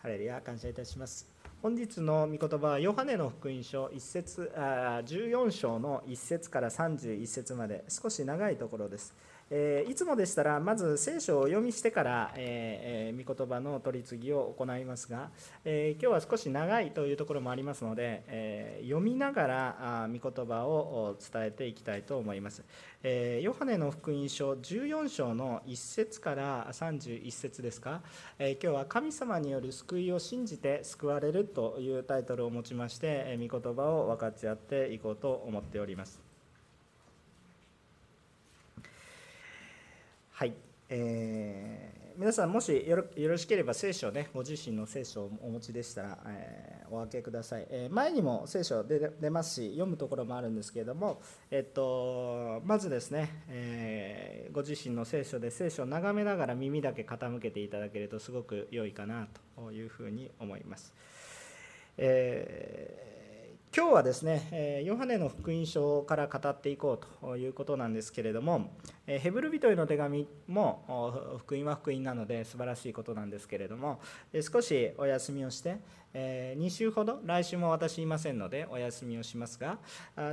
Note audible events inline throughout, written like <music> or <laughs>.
ハレルヤ感謝いたします。本日の御言葉はヨハネの福音書1節あ14章の1節から31節まで少し長いところです。えいつもでしたらまず聖書を読みしてから、えー、御言葉の取り次ぎを行いますが、えー、今日は少し長いというところもありますので、え、読みながらあ御言葉を伝えていきたいと思います、えヨハネの福音書14章の1節から31節ですか、え今日は神様による救いを信じて救われるというタイトルを持ちまして、え御言葉を分かち合っていこうと思っておりますはい、えー、皆さんもしよろしければ聖書ねご自身の聖書をお持ちでしたら、えー、お開けください、えー、前にも聖書出出ますし読むところもあるんですけれども、えっと、まずですね、えご自身の聖書で聖書を眺めながら耳だけ傾けていただけるとすごく良いかなというふうに思います、えー今日はですね、ヨハネの福音書から語っていこうということなんですけれども、ヘブル人への手紙も福音は福音なので素晴らしいことなんですけれども、少しお休みをして、2週ほど、来週も私いませんのでお休みをしますが、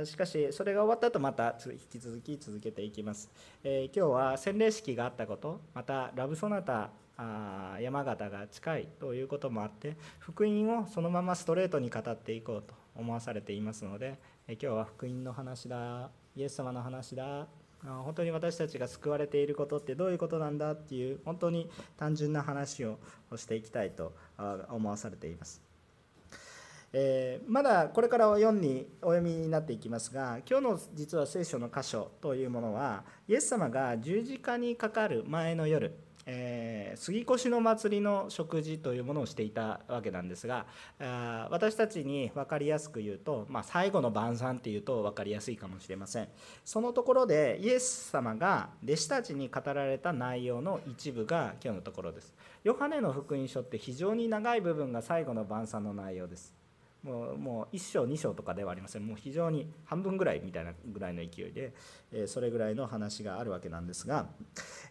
しかしそれが終わったとまた引き続き続けていきます。今日は洗礼式があったこと、またラブソナタ山形が近いということもあって福音をそのままストレートに語っていこうと思わされていますので今日は福音の話だイエス様の話だ本当に私たちが救われていることってどういうことなんだっていう本当に単純な話をしていきたいと思わされています。えー、まだこれからお読にお読みになっていきますが今日の実は聖書の箇所というものはイエス様が十字架にかかる前の夜えー、杉越の祭りの食事というものをしていたわけなんですがあ私たちに分かりやすく言うと、まあ、最後の晩餐っていうと分かりやすいかもしれません。そのところでイエス様が弟子たちに語られた内容の一部が今日のところです。ヨハネの福音書って非常に長い部分が最後の晩餐の内容です。もうもう1章2章とかではありません。もう非常に半分ぐらいみたいなぐらいの勢いで、えそれぐらいの話があるわけなんですが、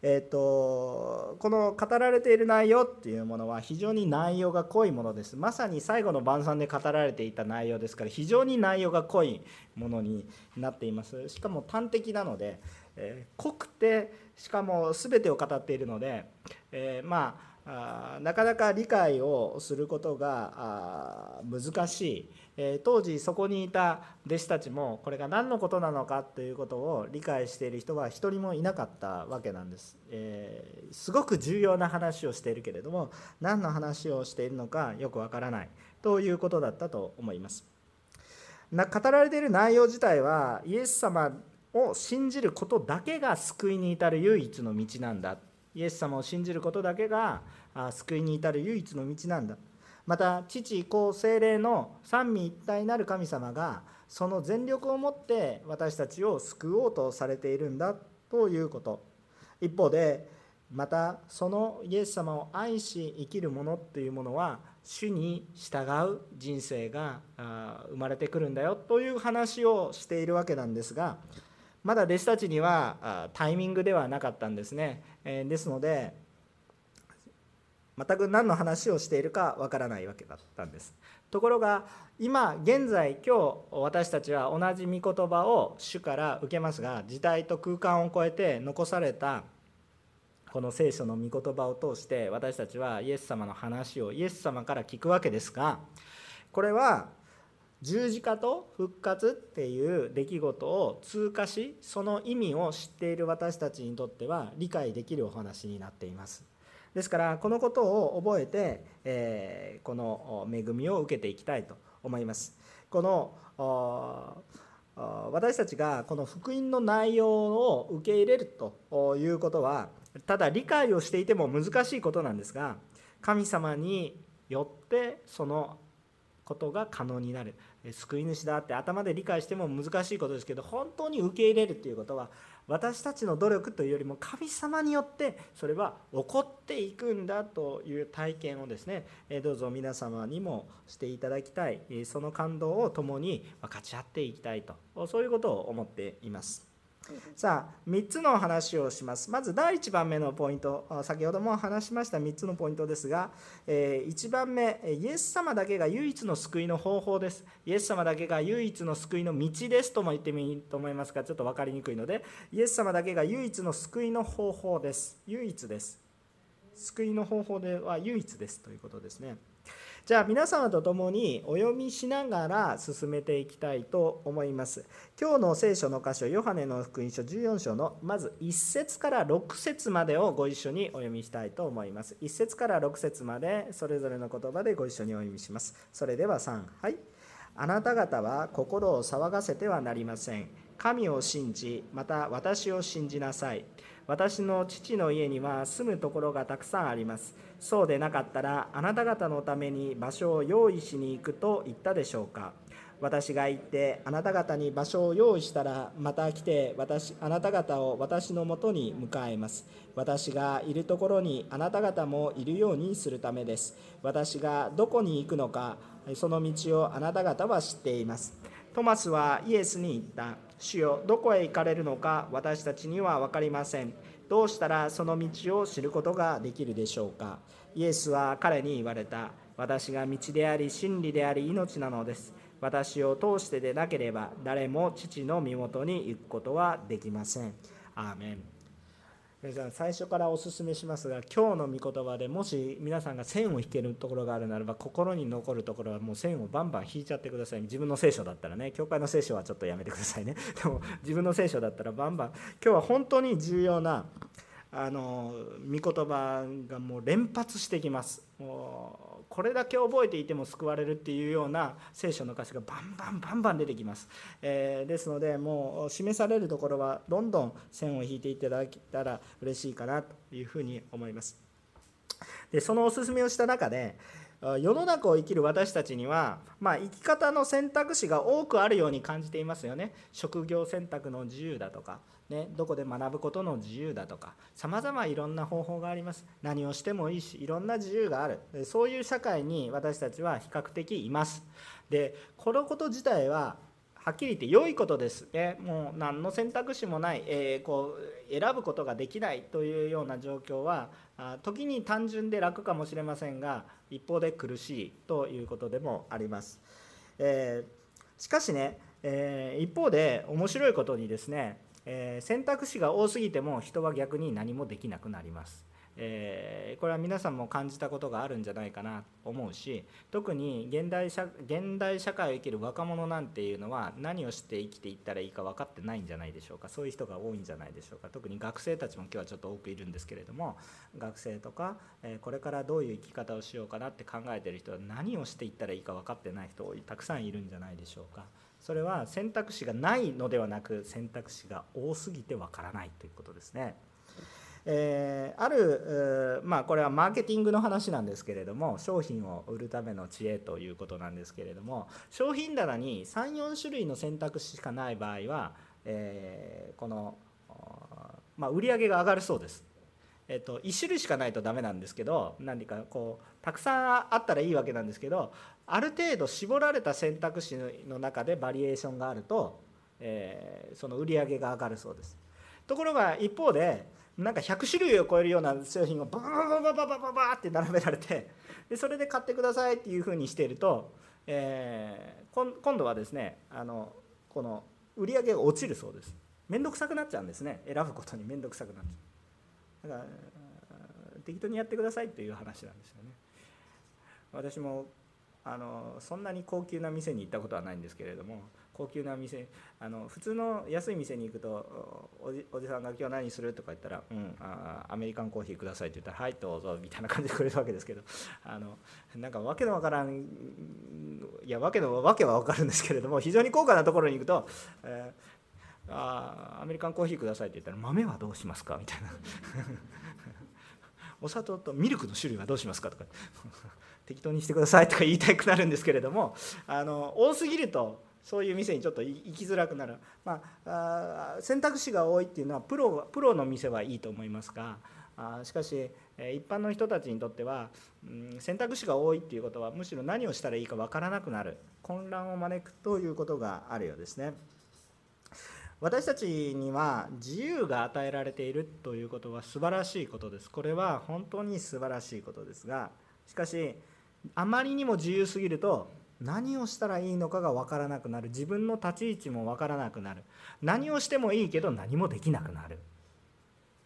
えーと、この語られている内容っていうものは非常に内容が濃いものです。まさに最後の晩餐で語られていた内容ですから非常に内容が濃いものになっています。しかも端的なので、えー、濃くてしかも全てを語っているので、えー、まああなかなか理解をすることが難しい、え当時そこにいた弟子たちもこれが何のことなのかということを理解している人は一人もいなかったわけなんです、え、すごく重要な話をしているけれども何の話をしているのかよくわからない。ということだったと思います。語られている内容自体はイエス様を信じることだけが救いに至る唯一の道なんだ。イエス様を信じることだけが救いに至る唯一の道なんだ。また父子精霊の三位一体なる神様がその全力をもって私たちを救おうとされているんだということ。一方でまたそのイエス様を愛し生きる者というものは主に従う人生が生まれてくるんだよという話をしているわけなんですがまだ弟子たちにはタイミングではなかったんですね。ですので全く何の話をしているかわからないわけだったんです。ところが今現在今日私たちは同じ御言葉を主から受けますが時代と空間を超えて残されたこの聖書の御言葉を通して私たちはイエス様の話をイエス様から聞くわけですがこれは十字架と復活っていう出来事を通過しその意味を知っている私たちにとっては理解できるお話になっています。ですからこのことを覚えて、えこの恵みを受けていきたいと思います。この私たちがこの福音の内容を受け入れるということはただ理解をしていても難しいことなんですが神様によってそのことが可能になる救い主だって頭で理解しても難しいことですけど本当に受け入れるということは私たちの努力というよりも神様によってそれは起こっていくんだという体験をですねどうぞ皆様にもしていただきたいその感動を共に分かち合っていきたいとそういうことを思っています。さあ3つの話をします。まず第1番目のポイント。先ほども話しました3つのポイントですが、え1番目イエス様だけが唯一の救いの方法です。イエス様だけが唯一の救いの道ですとも言ってもいいと思いますがちょっと分かりにくいのでイエス様だけが唯一の救いの方法です。唯一です。救いの方法では唯一ですということですね。じゃあ皆様と共にお読みしながら進めていきたいと思います。今日の聖書の箇所、ヨハネの福音書14章のまず1節から6節までをご一緒にお読みしたいと思います。1節から6節までそれぞれの言葉でご一緒にお読みします。それでは3、はい。あなた方は心を騒がせてはなりません。神を信じ、また私を信じなさい。私の父の家には住むところがたくさんあります。そうでなかったらあなた方のために場所を用意しに行くと言ったでしょうか。私が行ってあなた方に場所を用意したらまた来て私あなた方を私のもとに迎えます。私がいるところにあなた方もいるようにするためです。私がどこに行くのかその道をあなた方は知っています。トマスはイエスに言った。主よどこへ行かれるのか私たちには分かりません。どうしたらその道を知ることができるでしょうか？イエスは彼に言われた。私が道であり真理であり命なのです。私を通してでなければ誰も父の身元に行くことはできません。アーメン。皆さん最初からお勧めしますが今日の御言葉でもし皆さんが線を引けるところがあるならば心に残るところはもう線をバンバン引いちゃってください自分の聖書だったらね教会の聖書はちょっとやめてくださいね。<laughs> でも自分の聖書だったらバンバン今日は本当に重要なあの御言葉がもう連発してきます。もうこれだけ覚えていても救われるっていうような聖書の歌詞がバンバンバンバン出てきます、えー、ですのでもう示されるところはどんどん線を引いていただけたら嬉しいかなというふうに思います。でそのおすすめをした中で世の中を生きる私たちには、まあ、生き方の選択肢が多くあるように感じていますよね。職業選択の自由だとかね、どこで学ぶことの自由だとかさまざまいろんな方法があります。何をしてもいいしいろんな自由がある。そういう社会に私たちは比較的います。でこのこと自体ははっきり言って良いことです。ねもう何の選択肢もない、えー、こう選ぶことができないというような状況は時に単純で楽かもしれませんが一方で苦しいということでもあります、えー、しかしね、えー、一方で面白いことにですねえー、選択肢が多すぎても人は逆に何もできなくなります。えー、これは皆さんも感じたことがあるんじゃないかなと思うし特に現代社現代社会を生きる若者なんていうのは何をして生きていったらいいか分かってないんじゃないでしょうかそういう人が多いんじゃないでしょうか特に学生たちも今日はちょっと多くいるんですけれども学生とか、えー、これからどういう生き方をしようかなって考えてる人は何をしていったらいいか分かってない人たくさんいるんじゃないでしょうか。それは選択肢がないのではなく選択肢が多すぎてわからないということですね。えー、ある、まあ、これはマーケティングの話なんですけれども商品を売るための知恵ということなんですけれども商品棚に34種類の選択肢しかない場合は、えー、この、まあ、売り上げが上がるそうです。えっと、1種類しかないとダメなんですけど何かこうたくさんあったらいいわけなんですけどある程度絞られた選択肢の中でバリエーションがあると、えー、その売り上げが上がるそうですところが一方でなんか100種類を超えるような商品がバババババババババって並べられて <laughs> でそれで買ってくださいっていうふうにしていると、えー、今度はですねあのこの売り上げが落ちるそうです。面倒くさくなっちゃうんですね。選ぶことに面倒くさくなっちゃう。だから適当にやってくださいっていう話なんですよね。私もあのそんなに高級な店に行ったことはないんですけれども高級な店あの普通の安い店に行くとおじおじさんが「今日何する?」とか言ったら「うんあアメリカンコーヒーください」って言ったら「はいどうぞ」みたいな感じでくれるわけですけど <laughs> あのなんかわけのわからんいやわけのわけは分かるんですけれども非常に高価なところに行くと「えー、あアメリカンコーヒーください」って言ったら「豆はどうしますか?」みたいな <laughs> お砂糖とミルクの種類はどうしますか？とか適当にしてくださいとか言いたくなるんですけれどもあの多すぎるとそういう店にちょっと行きづらくなる、まあ、あ選択肢が多いっていうのはプロプロの店はいいと思いますがあしかし一般の人たちにとっては、うん、選択肢が多いっていうことはむしろ何をしたらいいか分からなくなる。混乱を招くということがあるようですね。私たちには自由が与えられているということは素晴らしいことです。これは本当に素晴らしいことですがしかしあまりにも自由すぎると何をしたらいいのかが分からなくなる。自分の立ち位置も分からなくなる。何をしてもいいけど何もできなくなる。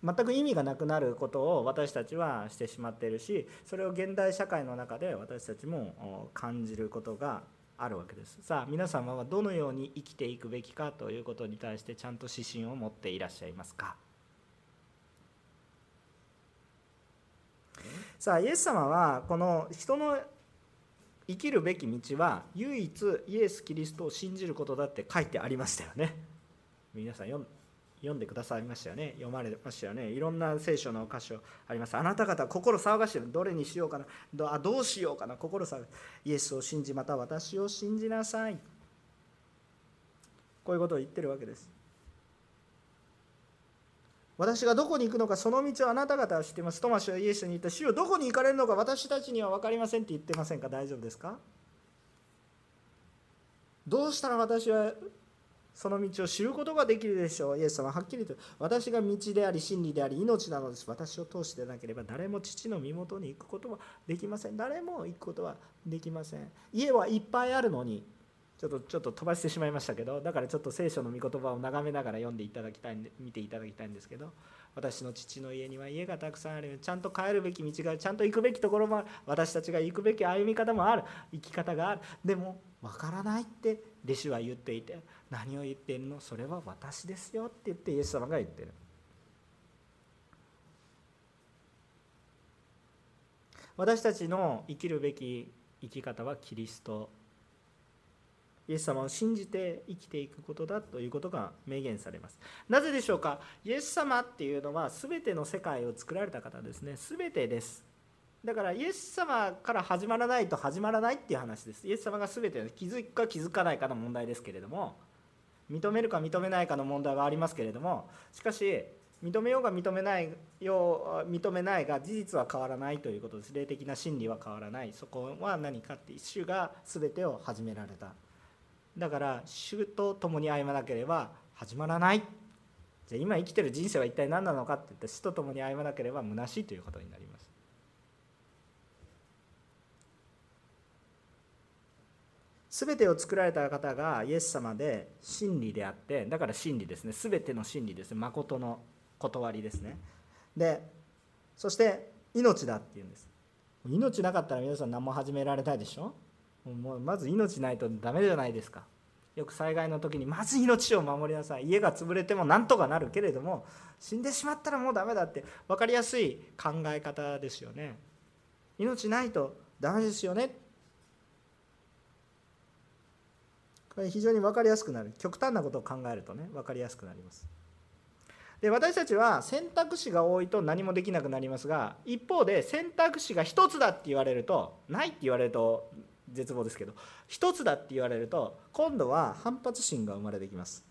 全く意味がなくなることを私たちはしてしまっているしそれを現代社会の中で私たちも感じることがあるわけです。さあ皆様はどのように生きていくべきかということに対してちゃんと指針を持っていらっしゃいますか？さあイエス様はこの人の生きるべき道は唯一イエス・キリストを信じることだって書いてありましたよね。皆さん読んでくださいましたよね。読まれましたよね。いろんな聖書の箇所あります。あなた方心騒がしてるどれにしようかな。どあどうしようかな。心騒がイエスを信じまた私を信じなさい。こういうことを言ってるわけです。私がどこに行くのかその道をあなた方は知っています。トマシはイエスに言った主よ。どこに行かれるのか私たちには分かりませんって言ってませんか？大丈夫ですか？どうしたら私はその道を知ることができるでしょう？イエス様ははっきりと私が道であり真理であり命なのです。私を通してなければ誰も父の身元に行くことはできません。誰も行くことはできません。家はいっぱいあるのにちょっとちょっと飛ばしてしまいましたけどだからちょっと聖書の御言葉を眺めながら読んでいただきたいんで見ていただきたいんですけど私の父の家には家がたくさんある。ちゃんと帰るべき道があるちゃんと行くべきところもある私たちが行くべき歩み方もある。生き方がある。でもわからないって弟子は言っていて何を言っているの？それは私ですよって言ってイエス様が言ってる。私たちの生きるべき生き方はキリスト。イエス様を信じて生きていくことだということが明言されます。なぜでしょうか？イエス様っていうのは全ての世界を作られた方ですね。全てです。だからイエス様から始まらないと始まらないっていう話です。イエス様が全て気づくか気づかないかの問題ですけれども認めるか認めないかの問題はありますけれどもしかし認めようが認めないよう認めないが事実は変わらないということです。霊的な真理は変わらない。そこは何かって主が全てを始められた。だから主と共に歩まなければ始まらない。じゃあ今生きてる人生は一体何なのかって言って主と共に歩まなければ虚しいということになります。全てを作られた方がイエス様で真理であってだから真理ですね。全ての真理ですね。誠の断りですね。でそして命だっていうんです。命なかったら皆さん何も始められたいでしょ？もうまず命ないとダメじゃないですか。よく災害の時にまず命を守りなさい。家が潰れてもなんとかなるけれども死んでしまったらもうダメだって分かりやすい考え方ですよね。命ないとダメですよね。これ非常に分かりやすくなる。極端なことを考えるとね分かりやすくなります。で私たちは選択肢が多いと何もできなくなりますが一方で選択肢が1つだって言われるとないって言われると絶望ですけど1つだって言われると今度は反発心が生まれてきます。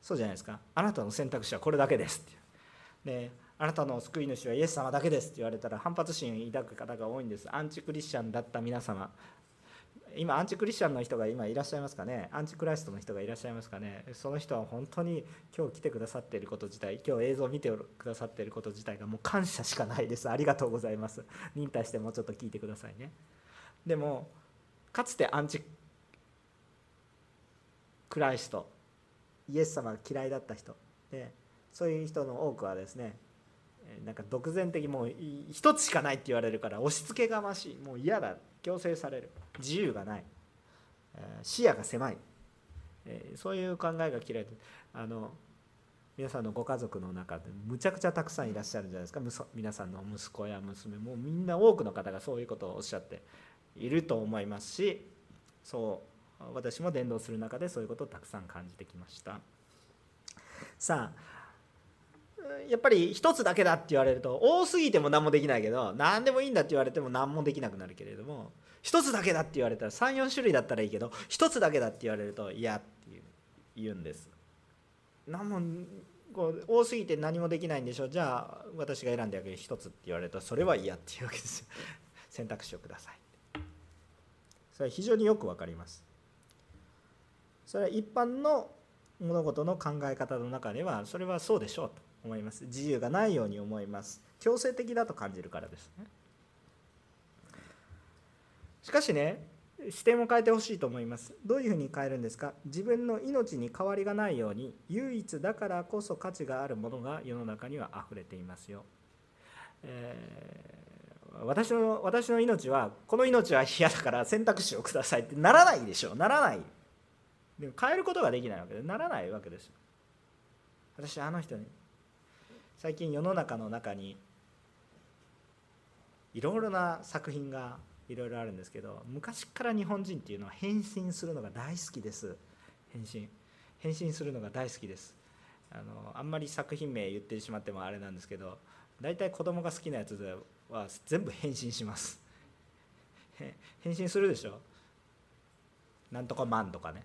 そうじゃないですか。あなたの選択肢はこれだけですってであなたの救い主はイエス様だけですって言われたら反発心を抱く方が多いんです。アンチクリスチャンだった皆様。今アンチクリスチャンの人が今いらっしゃいますかね。アンチクライストの人がいらっしゃいますかね。その人は本当に今日来てくださっていること自体今日映像を見てくださっていること自体がもう感謝しかないです。ありがとうございます。忍耐してもうちょっと聞いてくださいね。でもかつてアンチクライストイエス様が嫌いだった人。でそういう人の多くはですねなんか独善的もう一つしかないって言われるから押し付けがましい。もう嫌だ。強制される。自由がない。視野が狭い。そういう考えが嫌いであの皆さんのご家族の中でむちゃくちゃたくさんいらっしゃるんじゃないですか。皆さんの息子や娘。もうみんな多くの方がそういうことをおっしゃって。いると思いますしそう私も伝道する中でそういうことをたくさん感じてきました。さあやっぱり一つだけだって言われると多すぎても何もできないけど何でもいいんだって言われても何もできなくなるけれども一つだけだって言われたら34種類だったらいいけど一つだけだって言われると嫌って言うんです。何もこう多すぎて何もできないんでしょじゃあ私が選んであげる一つって言われるとそれは嫌っていうわけですよ。選択肢をください。それは非常によく分かります。それは一般の物事の考え方の中ではそれはそうでしょうと思います。自由がないように思います。強制的だと感じるからです。ねしかしね視点を変えてほしいと思います。どういうふうに変えるんですか？自分の命に変わりがないように唯一だからこそ価値があるものが世の中には溢れていますよ、えー、私の私の命はこの命は嫌だから選択肢をくださいってならないでしょならない。でも変えることができないわけでならないわけですよ私あの人に最近世の中の中にいろいろな作品がいろいろあるんですけど昔から日本人っていうのは変身するのが大好きです変身変身するのが大好きですあのあんまり作品名言ってしまってもあれなんですけど大体子供が好きなやつは全部変身します。変身するでしょ？なんとかマンとかね。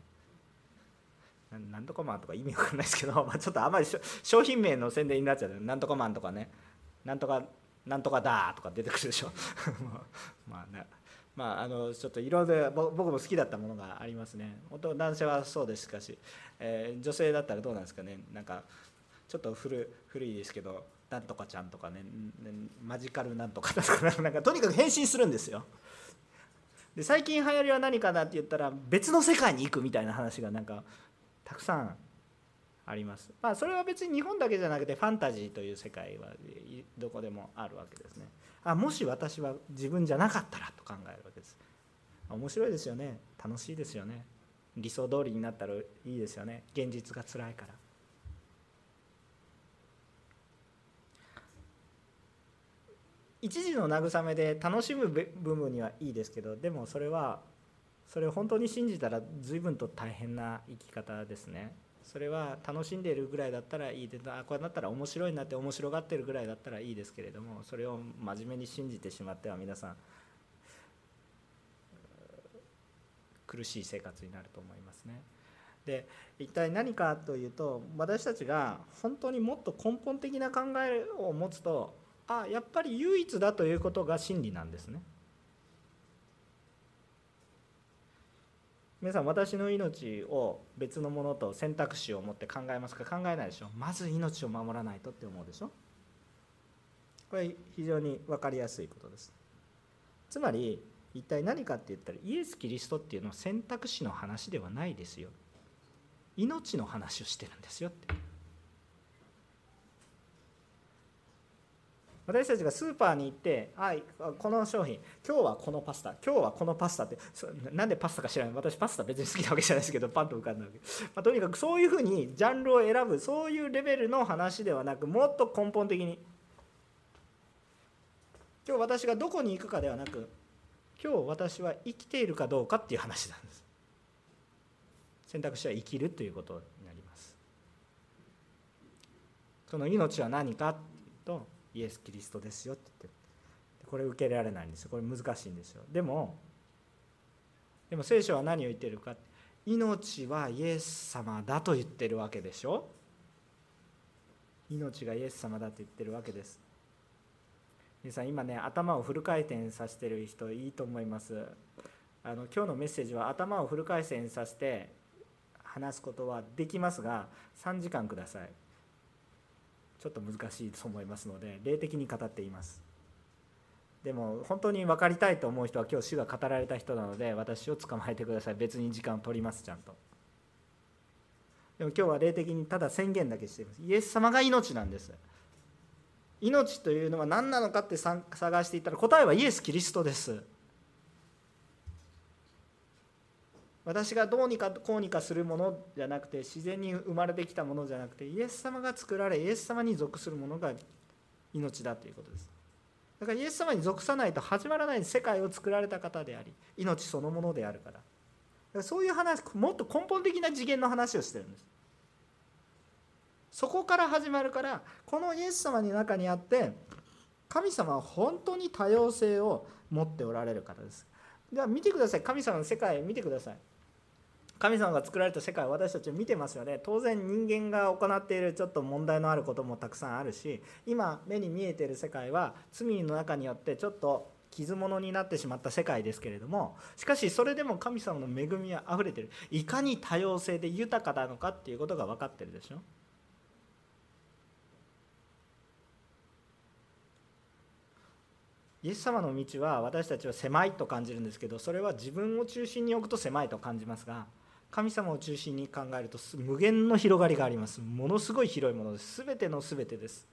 なんとかマンとか意味わかんないですけど、<laughs> まあ、ちょっとあまり商品名の宣伝になっちゃう。なんとかマンとかね。なんとかなんとかだとか出てくるでしょ。<laughs> まあね。まあ、あのちょっといろいろ僕も好きだったものがありますね。男性はそうですしかし、えー、女性だったらどうなんですかね。なんかちょっと古古いですけど。なんとかちゃんとかねマジカルなんとかとかなんかとにかく変身するんですよで最近流行りは何かなって言ったら別の世界に行くみたいな話がなんかたくさんあります。まあそれは別に日本だけじゃなくてファンタジーという世界はどこでもあるわけですね。あもし私は自分じゃなかったらと考えるわけです。面白いですよね。楽しいですよね。理想通りになったらいいですよね。現実が辛いから。一時の慰めで楽しむ部分にはいいですけどでもそれはそれを本当に信じたら随分と大変な生き方ですね。それは楽しんでいるぐらいだったらいいであこれだったら面白いなって面白がってるぐらいだったらいいですけれどもそれを真面目に信じてしまっては皆さん苦しい生活になると思いますね。で一体何かというと私たちが本当にもっと根本的な考えを持つとあやっぱり唯一だということが真理なんですね。皆さん私の命を別のものと選択肢を持って考えますか？考えないでしょ。まず命を守らないとって思うでしょ。これ非常に分かりやすいことです。つまり一体何かって言ったらイエス・キリストっていうのは選択肢の話ではないですよ。命の話をしてるんですよって。私たちがスーパーに行って「はいこの商品今日はこのパスタ今日はこのパスタ」ってなんでパスタか知らない。私パスタ別に好きなわけじゃないですけどパンと浮かんだわけ、まあ、とにかくそういうふうにジャンルを選ぶそういうレベルの話ではなくもっと根本的に。今日私がどこに行くかではなく今日私は生きているかどうかっていう話なんです。選択肢は生きるということになります。その命は何かっていうとイエス・キリストですよって言って。これ受けられないんですよ。これ難しいんですよ。でもでも聖書は何を言ってるか命はイエス様だと言ってるわけでしょ。命がイエス様だと言ってるわけです。皆さん今ね頭をフル回転させてる人いいと思います。あの今日のメッセージは頭をフル回転させて話すことはできますが3時間ください。ちょっと難しいと思いますので霊的に語っています。でも本当に分かりたいと思う人は今日主が語られた人なので私を捕まえてください。別に時間を取りますちゃんと。でも今日は霊的にただ宣言だけしています。イエス様が命なんです。命というのは何なのかって探していったら答えはイエス・キリストです。私がどうにかこうにかするものじゃなくて自然に生まれてきたものじゃなくてイエス様が作られイエス様に属するものが命だということです。だからイエス様に属さないと始まらない世界を作られた方であり命そのものであるから。だからそういう話もっと根本的な次元の話をしてるんです。そこから始まるからこのイエス様の中にあって神様は本当に多様性を持っておられる方です。では見てください。神様の世界見てください。神様が作られた世界私たちは見てますよね。当然人間が行っているちょっと問題のあることもたくさんあるし今目に見えている世界は罪の中によってちょっと傷物になってしまった世界ですけれどもしかしそれでも神様の恵みはあふれてる。いかに多様性で豊かなのかっていうことが分かってるでしょ。イエス様の道は私たちは狭いと感じるんですけどそれは自分を中心に置くと狭いと感じますが神様を中心に考えると無限の広がりがあります。ものすごい広いものです。全ての全てです。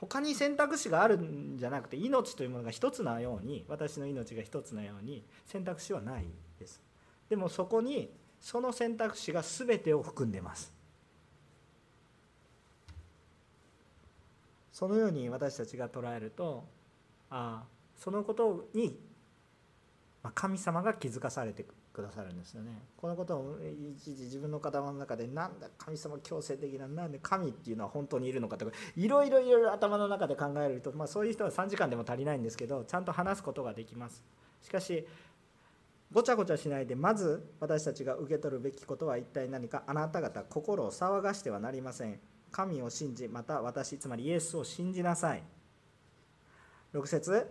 他に選択肢があるんじゃなくて命というものが一つなように私の命が一つのように選択肢はないです。でもそこにその選択肢が全てを含んでます。そのように私たちが捉えるとあそのことに神様が気づかされてくださるんですよね。このことを一時自分の頭の中でなんだ神様強制的ななんで神っていうのは本当にいるのかとかいろいろいろいろ頭の中で考えると、まあ、そういう人は3時間でも足りないんですけどちゃんと話すことができます。しかしごちゃごちゃしないでまず私たちが受け取るべきことは一体何かあなた方心を騒がしてはなりません。神を信じまた私つまりイエスを信じなさい。6節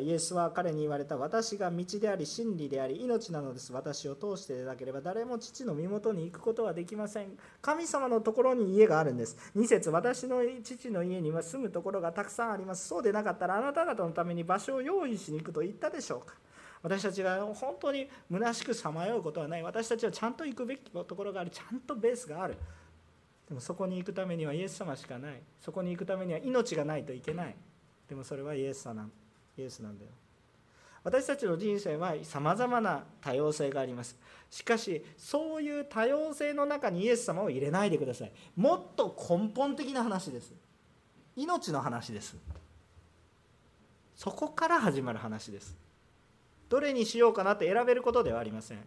イエスは彼に言われた私が道であり真理であり命なのです。私を通してでなければ誰も父の身元に行くことはできません。神様のところに家があるんです。2節私の父の家には住むところがたくさんあります。そうでなかったらあなた方のために場所を用意しに行くと言ったでしょうか。私たちが本当に虚しくさまようことはない。私たちはちゃんと行くべきところがある。ちゃんとベースがある。でもそこに行くためにはイエス様しかない。そこに行くためには命がないといけない。でもそれはイエス様イエスなんだよ。私たちの人生はさまざまな多様性があります。しかしそういう多様性の中にイエス様を入れないでください。もっと根本的な話です。命の話です。そこから始まる話です。どれにしようかなって選べることではありません。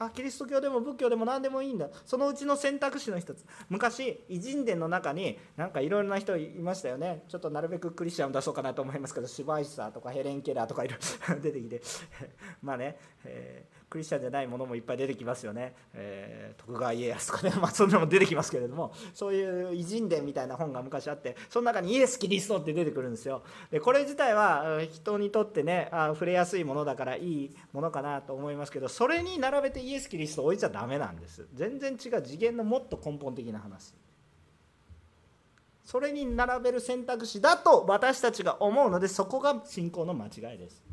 あキリスト教でも仏教でも何でもいいんだ。そのうちの選択肢の一つ。昔偉人伝の中になんかいろいろな人いましたよね。ちょっとなるべくクリスチャンを出そうかなと思いますけどシュバイサーとかヘレン・ケラーとかいろいろ出てきて。<laughs> まあね、えークリスチャンじゃないものもいっぱい出てきますよね、えー、徳川家康とかね、<laughs> まあ、そんなのも出てきますけれども。そういう偉人伝みたいな本が昔あってその中にイエス・キリストって出てくるんですよ。でこれ自体は人にとってねあ触れやすいものだからいいものかなと思いますけどそれに並べてイエス・キリストを置いちゃダメなんです。全然違う次元のもっと根本的な話。それに並べる選択肢だと私たちが思うのでそこが信仰の間違いです。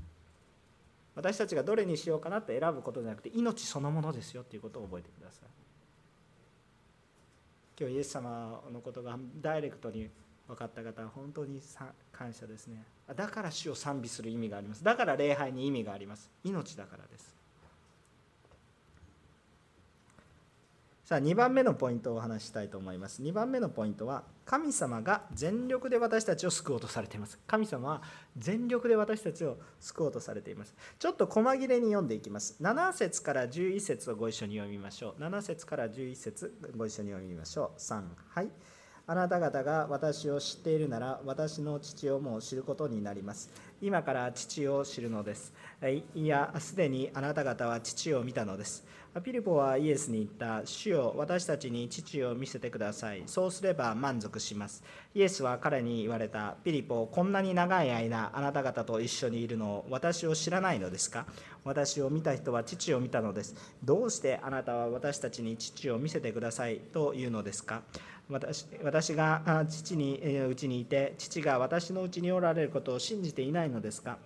私たちがどれにしようかなって選ぶことじゃなくて命そのものですよということを覚えてください。今日イエス様のことがダイレクトに分かった方は本当に感謝ですね。だから主を賛美する意味があります。だから礼拝に意味があります。命だからです。さあ2番目のポイントをお話したいと思います。2番目のポイントは神様が全力で私たちを救おうとされています。神様は全力で私たちを救おうとされています。ちょっと細切れに読んでいきます。7節から11節をご一緒に読みましょう。7節から11節ご一緒に読みましょう。3はい。あなた方が私を知っているなら私の父をもう知ることになります。今から父を知るのです。いやすでにあなた方は父を見たのです。ピリポはイエスに言った、主よ、私たちに父を見せてください。そうすれば満足します。イエスは彼に言われた、ピリポ、こんなに長い間、あなた方と一緒にいるのを私を知らないのですか？私を見た人は父を見たのです。どうしてあなたは私たちに父を見せてください？というのですか？私私が父にうちにいて、父が私のうちにおられることを信じていないのですか？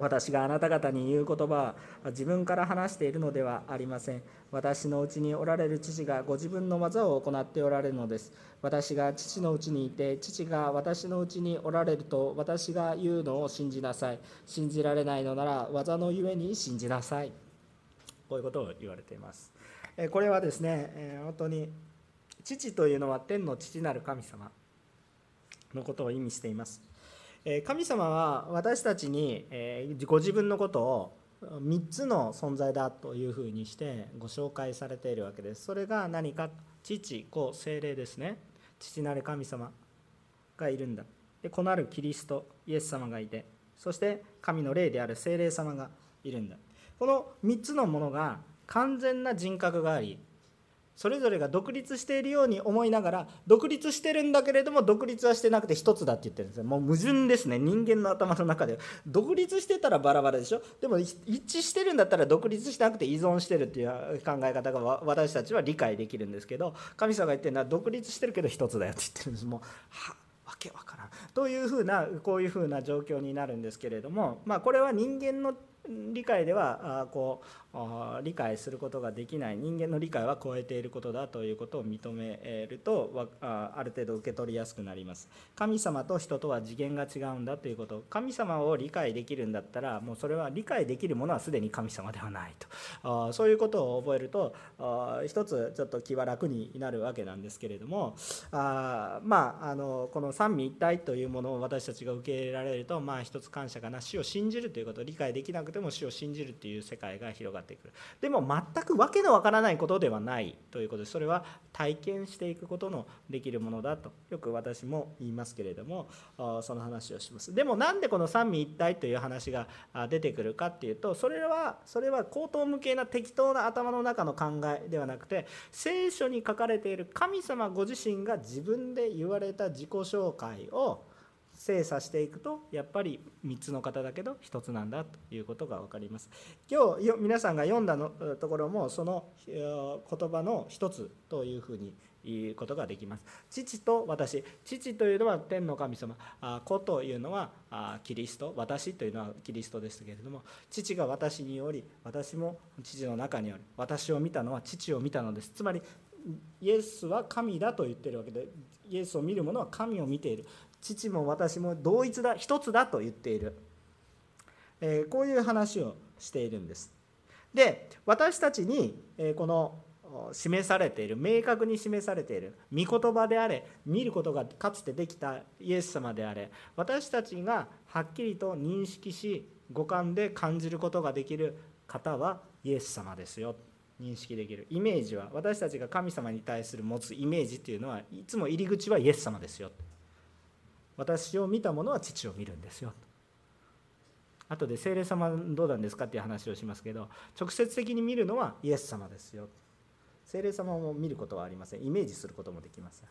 私があなた方に言う言葉は自分から話しているのではありません。私のうちにおられる父がご自分の技を行っておられるのです。私が父のうちにいて、父が私のうちにおられると私が言うのを信じなさい。信じられないのなら技のゆえに信じなさい。こういうことを言われています。これはですね、本当に父というのは天の父なる神様のことを意味しています。神様は私たちにご自分のことを3つの存在だというふうにしてご紹介されているわけです。それが何か父、子、精霊ですね。父なる神様がいるんだ。で、子なるキリスト、イエス様がいて、そして神の霊である精霊様がいるんだ。この3つのものが完全な人格があり、それぞれが独立しているように思いながら独立してるんだけれども独立はしてなくて一つだって言ってるんですよ。もう矛盾ですね。人間の頭の中で独立してたらバラバラでしょ？でも一致してるんだったら独立してなくて依存してるっていう考え方が私たちは理解できるんですけど神様が言ってるのは独立してるけど一つだよって言ってるんです。もうはわけわからん。というふうなこういうふうな状況になるんですけれどもまあこれは人間の理解ではこう理解することができない。人間の理解は超えていることだということを認めるとある程度受け取りやすくなります。神様と人とは次元が違うんだということ。神様を理解できるんだったらもうそれは理解できるものはすでに神様ではないと。そういうことを覚えると一つちょっと気は楽になるわけなんですけれどもあまああのこの三位一体というものを私たちが受け入れられるとまあ一つ感謝かな死を信じるということ理解できなくても死を信じるという世界が広がってくる。でも全く訳のわからないことではないということでそれは体験していくことのできるものだとよく私も言いますけれどもその話をします。でもなんでこの三位一体という話が出てくるかっていうとそれはそれは口頭無形な適当な頭の中の考えではなくて聖書に書かれている神様ご自身が自分で言われた自己紹介を精査していくとやっぱり3つの方だけど1つなんだということが分かります。今日皆さんが読んだのところもその言葉の1つというふうに言うことができます。父と私。父というのは天の神様。子というのはキリスト。私というのはキリストですけれども父が私により私も父の中により私を見たのは父を見たのです。つまりイエスは神だと言ってるわけでイエスを見る者は神を見ている。父も私も同一だ一つだと言っている、えー、こういう話をしているんです。で私たちに、えこの示されている明確に示されている御言葉であれ見ることがかつてできたイエス様であれ私たちがはっきりと認識し五感で感じることができる方はイエス様ですよ。認識できる。イメージは私たちが神様に対する持つイメージっていうのはいつも入り口はイエス様ですよ。私を見た者は父を見るんですよ。後で聖霊様どうなんですかっていう話をしますけど直接的に見るのはイエス様ですよ。聖霊様も見ることはありません。イメージすることもできません。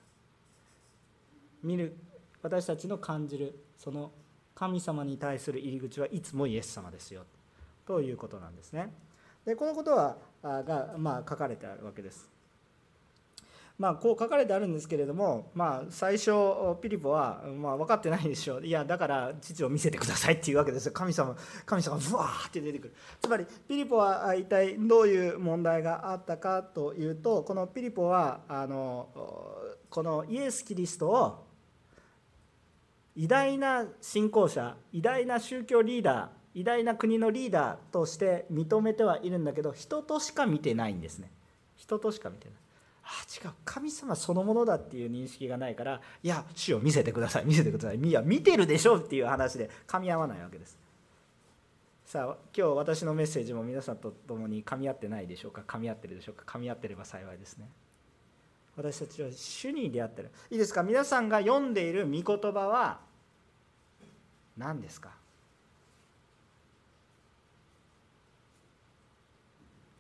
見る私たちの感じるその神様に対する入り口はいつもイエス様ですよ。ということなんですね。でこのことはが、まあ、書かれてあるわけです。まあ、こう書かれてあるんですけれども、まあ、最初ピリポは、まあ、分かってないでしょう。いやだから父を見せてくださいっていうわけですよ。神様神様がブワーって出てくる。つまりピリポは一体どういう問題があったかというとこのピリポはあのこのイエス・キリストを偉大な信仰者偉大な宗教リーダー偉大な国のリーダーとして認めてはいるんだけど人としか見てないんですね。人としか見てない。違う。神様そのものだっていう認識がないからいや主を見せてください。見せてください。いや見てるでしょっていう話で噛み合わないわけです。さあ今日私のメッセージも皆さんと共に噛み合ってないでしょうか？噛み合ってるでしょうか？噛み合ってれば幸いですね。私たちは主に出会ってる。いいですか？皆さんが読んでいる御言葉は何ですか？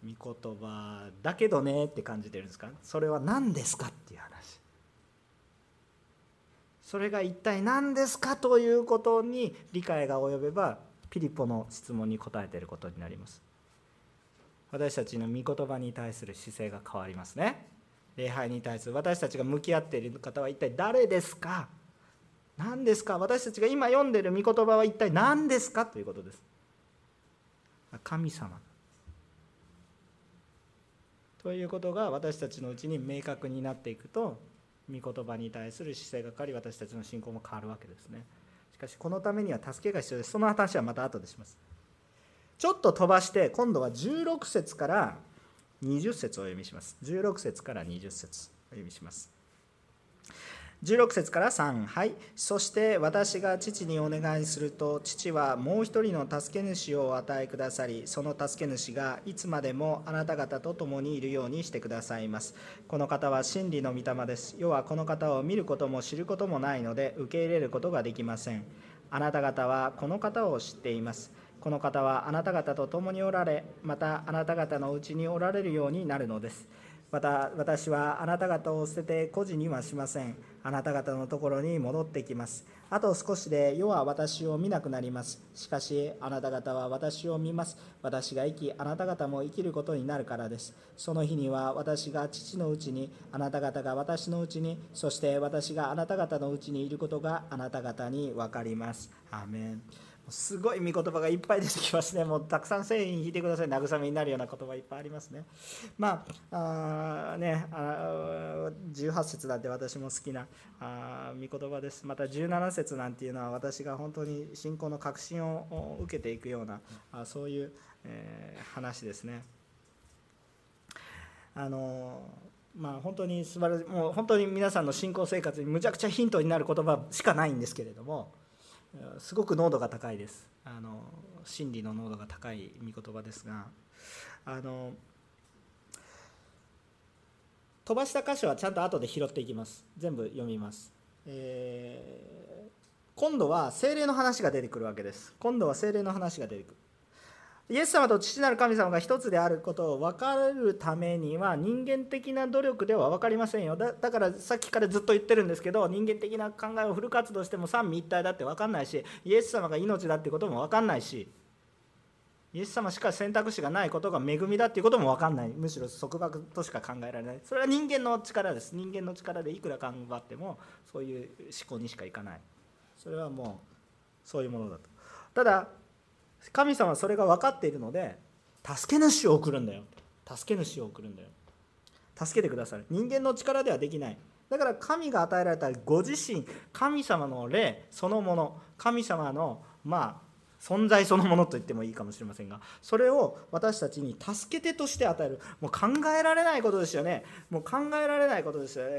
御言葉だけどねって感じてるんですか？それは何ですかっていう話。それが一体何ですかということに理解が及べばピリポの質問に答えていることになります。私たちの御言葉に対する姿勢が変わりますね。礼拝に対する私たちが向き合っている方は一体誰ですか？何ですか？私たちが今読んでいる御言葉は一体何ですか？ということです。神様。ということが私たちのうちに明確になっていくと御言葉に対する姿勢が変わり私たちの信仰も変わるわけですね。しかしこのためには助けが必要です。その話はまた後でします。ちょっと飛ばして今度は16節から20節をお読みします。16節から20節お読みします。16節から3はい。そして私が父にお願いすると父はもう一人の助け主をお与えくださりその助け主がいつまでもあなた方と共にいるようにしてくださいます。この方は真理の御霊です。要はこの方を見ることも知ることもないので受け入れることができません。あなた方はこの方を知っています。この方はあなた方と共におられまたあなた方のうちにおられるようになるのです。また私はあなた方を捨てて孤児にはしません。あなた方のところに戻ってきます。あと少しで世は私を見なくなります。しかしあなた方は私を見ます。私が生き、あなた方も生きることになるからです。その日には私が父のうちに、あなた方が私のうちに、そして私があなた方のうちにいることがあなた方に分かります。アーメンすごい御言葉がいっぱい出てきますね。もうたくさん繊維引いてください。慰めになるような言葉いっぱいありますね。まあ、あねあ、18節なんて私も好きなあ御言葉です。また17節なんていうのは私が本当に信仰の確信を受けていくようなあそういう、えー、話ですね。あのまあ、本当に素晴らしいもう本当に皆さんの信仰生活にむちゃくちゃヒントになる言葉しかないんですけれどもすごく濃度が高いです。あの真理の濃度が高い御言葉ですがあの飛ばした箇所はちゃんと後で拾っていきます。全部読みます、えー、今度は精霊の話が出てくるわけです。今度は精霊の話が出てくる。イエス様と父なる神様が一つであることを分かるためには人間的な努力では分かりませんよ。だからさっきからずっと言ってるんですけど人間的な考えをフル活動しても三位一体だって分かんないしイエス様が命だってことも分かんないしイエス様しか選択肢がないことが恵みだっていうことも分かんない。むしろ束縛としか考えられない。それは人間の力です。人間の力でいくら頑張ってもそういう思考にしかいかない。それはもうそういうものだと。ただ神様はそれが分かっているので助け主を送るんだよ。助け主を送るんだよ。助けてください人間の力ではできない。だから神が与えられたご自身神様の霊そのもの神様のまあ存在そのものと言ってもいいかもしれませんがそれを私たちに助け手として与える。もう考えられないことですよね。もう考えられないことですよね。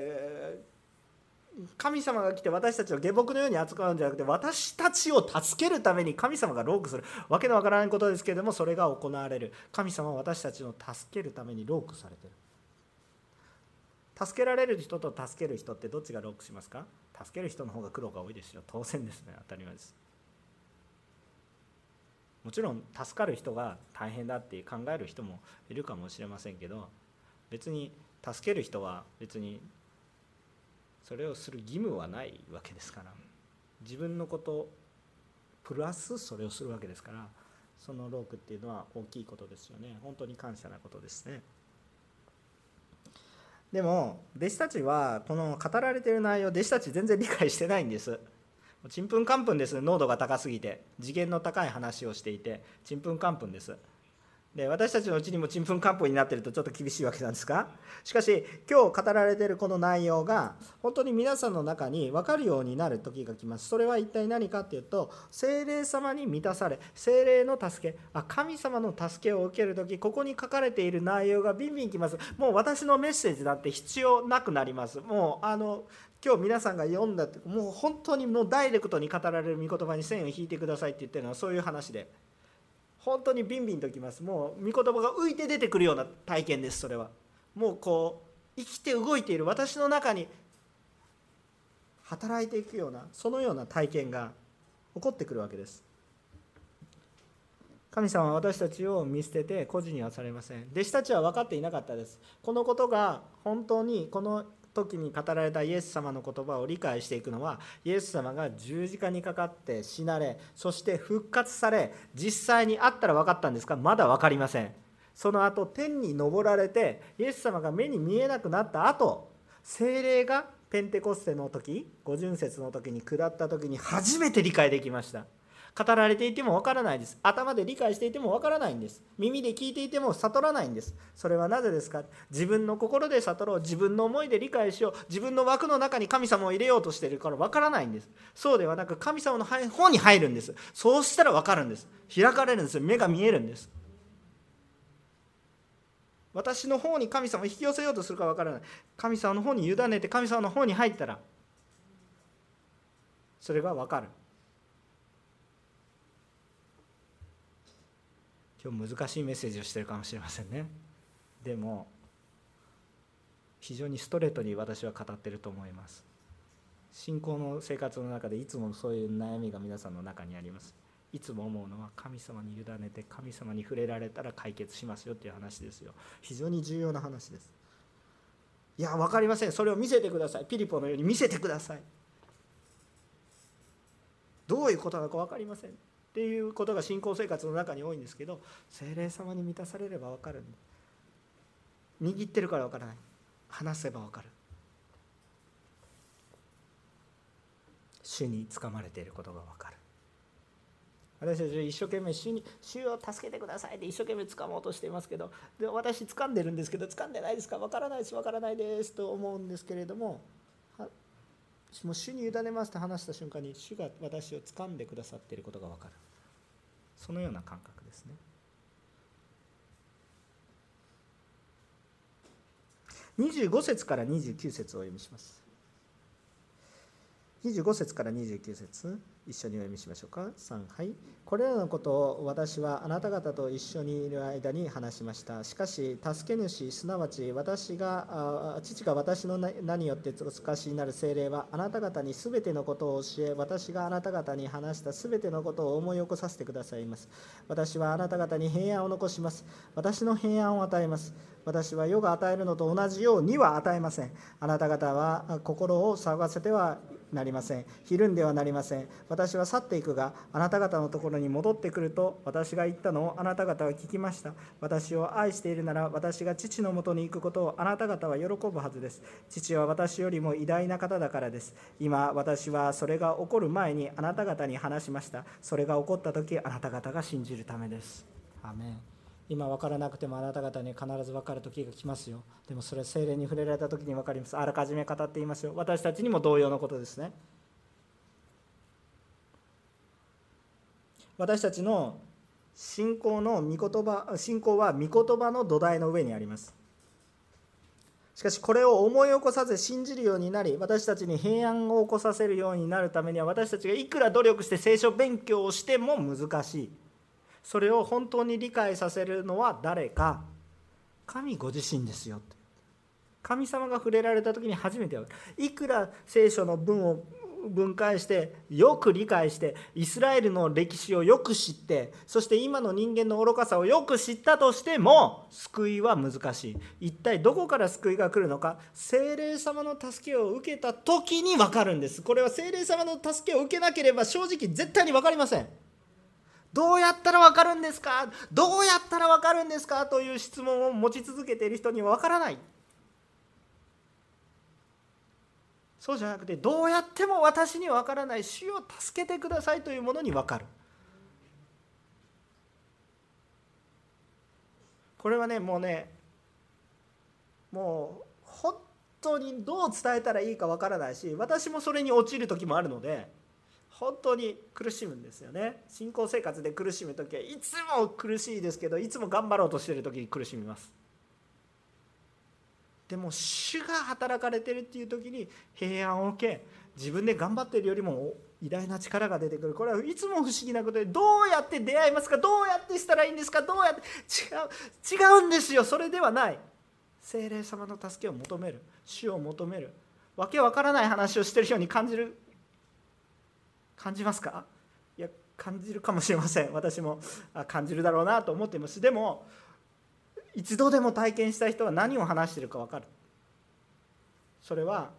神様が来て私たちを下僕のように扱うんじゃなくて私たちを助けるために神様がロークする。わけのわからないことですけれどもそれが行われる。神様は私たちを助けるためにロークされてる。助けられる人と助ける人ってどっちがロックしますか？助ける人の方が苦労が多いですよ。当然ですね。当たり前です。もちろん助かる人が大変だって考える人もいるかもしれませんけど別に助ける人は別にそれをする義務はないわけですから。自分のことプラスそれをするわけですから。そのロークっていうのは大きいことですよね。本当に感謝なことですね。でも弟子たちはこの語られてる内容弟子たち全然理解してないんです。ちんぷんかんぷんです。濃度が高すぎて。次元の高い話をしていてちんぷんかんぷんです。で私たちのうちにもちんぷんかんぷんになってるとちょっと厳しいわけなんですか？しかし今日語られているこの内容が本当に皆さんの中に分かるようになる時が来ます。それは一体何かっていうと精霊様に満たされ精霊の助けあ神様の助けを受ける時ここに書かれている内容がビンビンきます。もう私のメッセージだって必要なくなります。もうあの今日皆さんが読んだもう本当にもうダイレクトに語られる御言葉に線を引いてくださいって言ってるのはそういう話で。本当にビンビンときます。もう御言葉が浮いて出てくるような体験ですそれは。もうこう生きて動いている私の中に働いていくようなそのような体験が起こってくるわけです。神様は私たちを見捨てて孤児にはされません。弟子たちは分かっていなかったです。このことが本当にこの時に語られたイエス様の言葉を理解していくのはイエス様が十字架にかかって死なれそして復活され実際に会ったら分かったんですか？まだ分かりません。その後天に昇られてイエス様が目に見えなくなった後精霊がペンテコステの時五巡節の時に下った時に初めて理解できました。語られていてもわからないです。頭で理解していてもわからないんです。耳で聞いていても悟らないんです。それはなぜですか？自分の心で悟ろう。自分の思いで理解しよう。自分の枠の中に神様を入れようとしているからわからないんです。そうではなく神様の方に入るんです。そうしたらわかるんです。開かれるんです。目が見えるんです。私の方に神様を引き寄せようとするかわからない。神様の方に委ねて神様の方に入ったらそれがわかる。今日難しいメッセージをしてるかもしれませんね。でも非常にストレートに私は語ってると思います。信仰の生活の中でいつもそういう悩みが皆さんの中にあります。いつも思うのは神様に委ねて神様に触れられたら解決しますよっていう話ですよ。非常に重要な話です。いや分かりません。それを見せてください。ピリポのように見せてください。どういうことなのか分かりません。っていうことが信仰生活の中に多いんですけど精霊様に満たされれば分かる。握ってるから分からない。話せば分かる。主につかまれていることが分かる。私たち一生懸命主に「主を助けてください」って一生懸命掴もうとしていますけどで私掴んでるんですけど掴んでないですか？分からないです分からないですと思うんですけれどももう主に委ねますと話した瞬間に主が私を掴んでくださっていることが分かる。そのような感覚ですね。25節から29節をお読みします。25節から29節。一緒にお読みしましょうか。3はいこれらのことを私はあなた方と一緒にいる間に話しました。しかし助け主すなわち私が父が私の名によってお使しになる精霊はあなた方にすべてのことを教え私があなた方に話したすべてのことを思い起こさせてくださいます。私はあなた方に平安を残します。私の平安を与えます。私は世が与えるのと同じようには与えません。あなた方は心を騒がせてはなりません。ひるんではなりません。私は去っていくがあなた方のところに戻ってくると私が言ったのをあなた方は聞きました。私を愛しているなら私が父のもとに行くことをあなた方は喜ぶはずです。父は私よりも偉大な方だからです。今私はそれが起こる前にあなた方に話しました。それが起こった時あなた方が信じるためです。アメン。今分からなくてもあなた方に必ず分かる時が来ますよ。でもそれは精霊に触れられた時に分かります。あらかじめ語っていますよ。私たちにも同様のことですね。私たちの信仰の御言葉信仰は御言葉の土台の上にあります。しかしこれを思い起こさず信じるようになり私たちに平安を起こさせるようになるためには私たちがいくら努力して聖書勉強をしても難しい。それを本当に理解させるのは誰か。神ご自身ですよ神様が触れられた時に初めていくら聖書の文を分解してよく理解してイスラエルの歴史をよく知ってそして今の人間の愚かさをよく知ったとしても救いは難しい。一体どこから救いが来るのか。精霊様の助けを受けた時に分かるんです。これは精霊様の助けを受けなければ正直絶対に分かりません。どうやったら分かるんですか？どうやったら分かるんですか？という質問を持ち続けている人には分からない。そうじゃなくてどうやっても私に分からない。主を助けてくださいというものに分かる。これはねもうねもう本当にどう伝えたらいいか分からないし私もそれに陥る時もあるので本当に苦しむんですよね。信仰生活で苦しむ時はいつも苦しいですけどいつも頑張ろうとしてる時に苦しみます。でも主が働かれてるっていう時に平安を受け自分で頑張ってるよりも偉大な力が出てくる。これはいつも不思議なことでどうやって出会いますか？どうやってしたらいいんですか？どうやって違う違うんですよ。それではない。精霊様の助けを求める。主を求める。わけわからない話をしてるように感じる感じますか？いや感じるかもしれません。私も感じるだろうなと思っています。でも一度でも体験した人は何を話してるか分かる。それは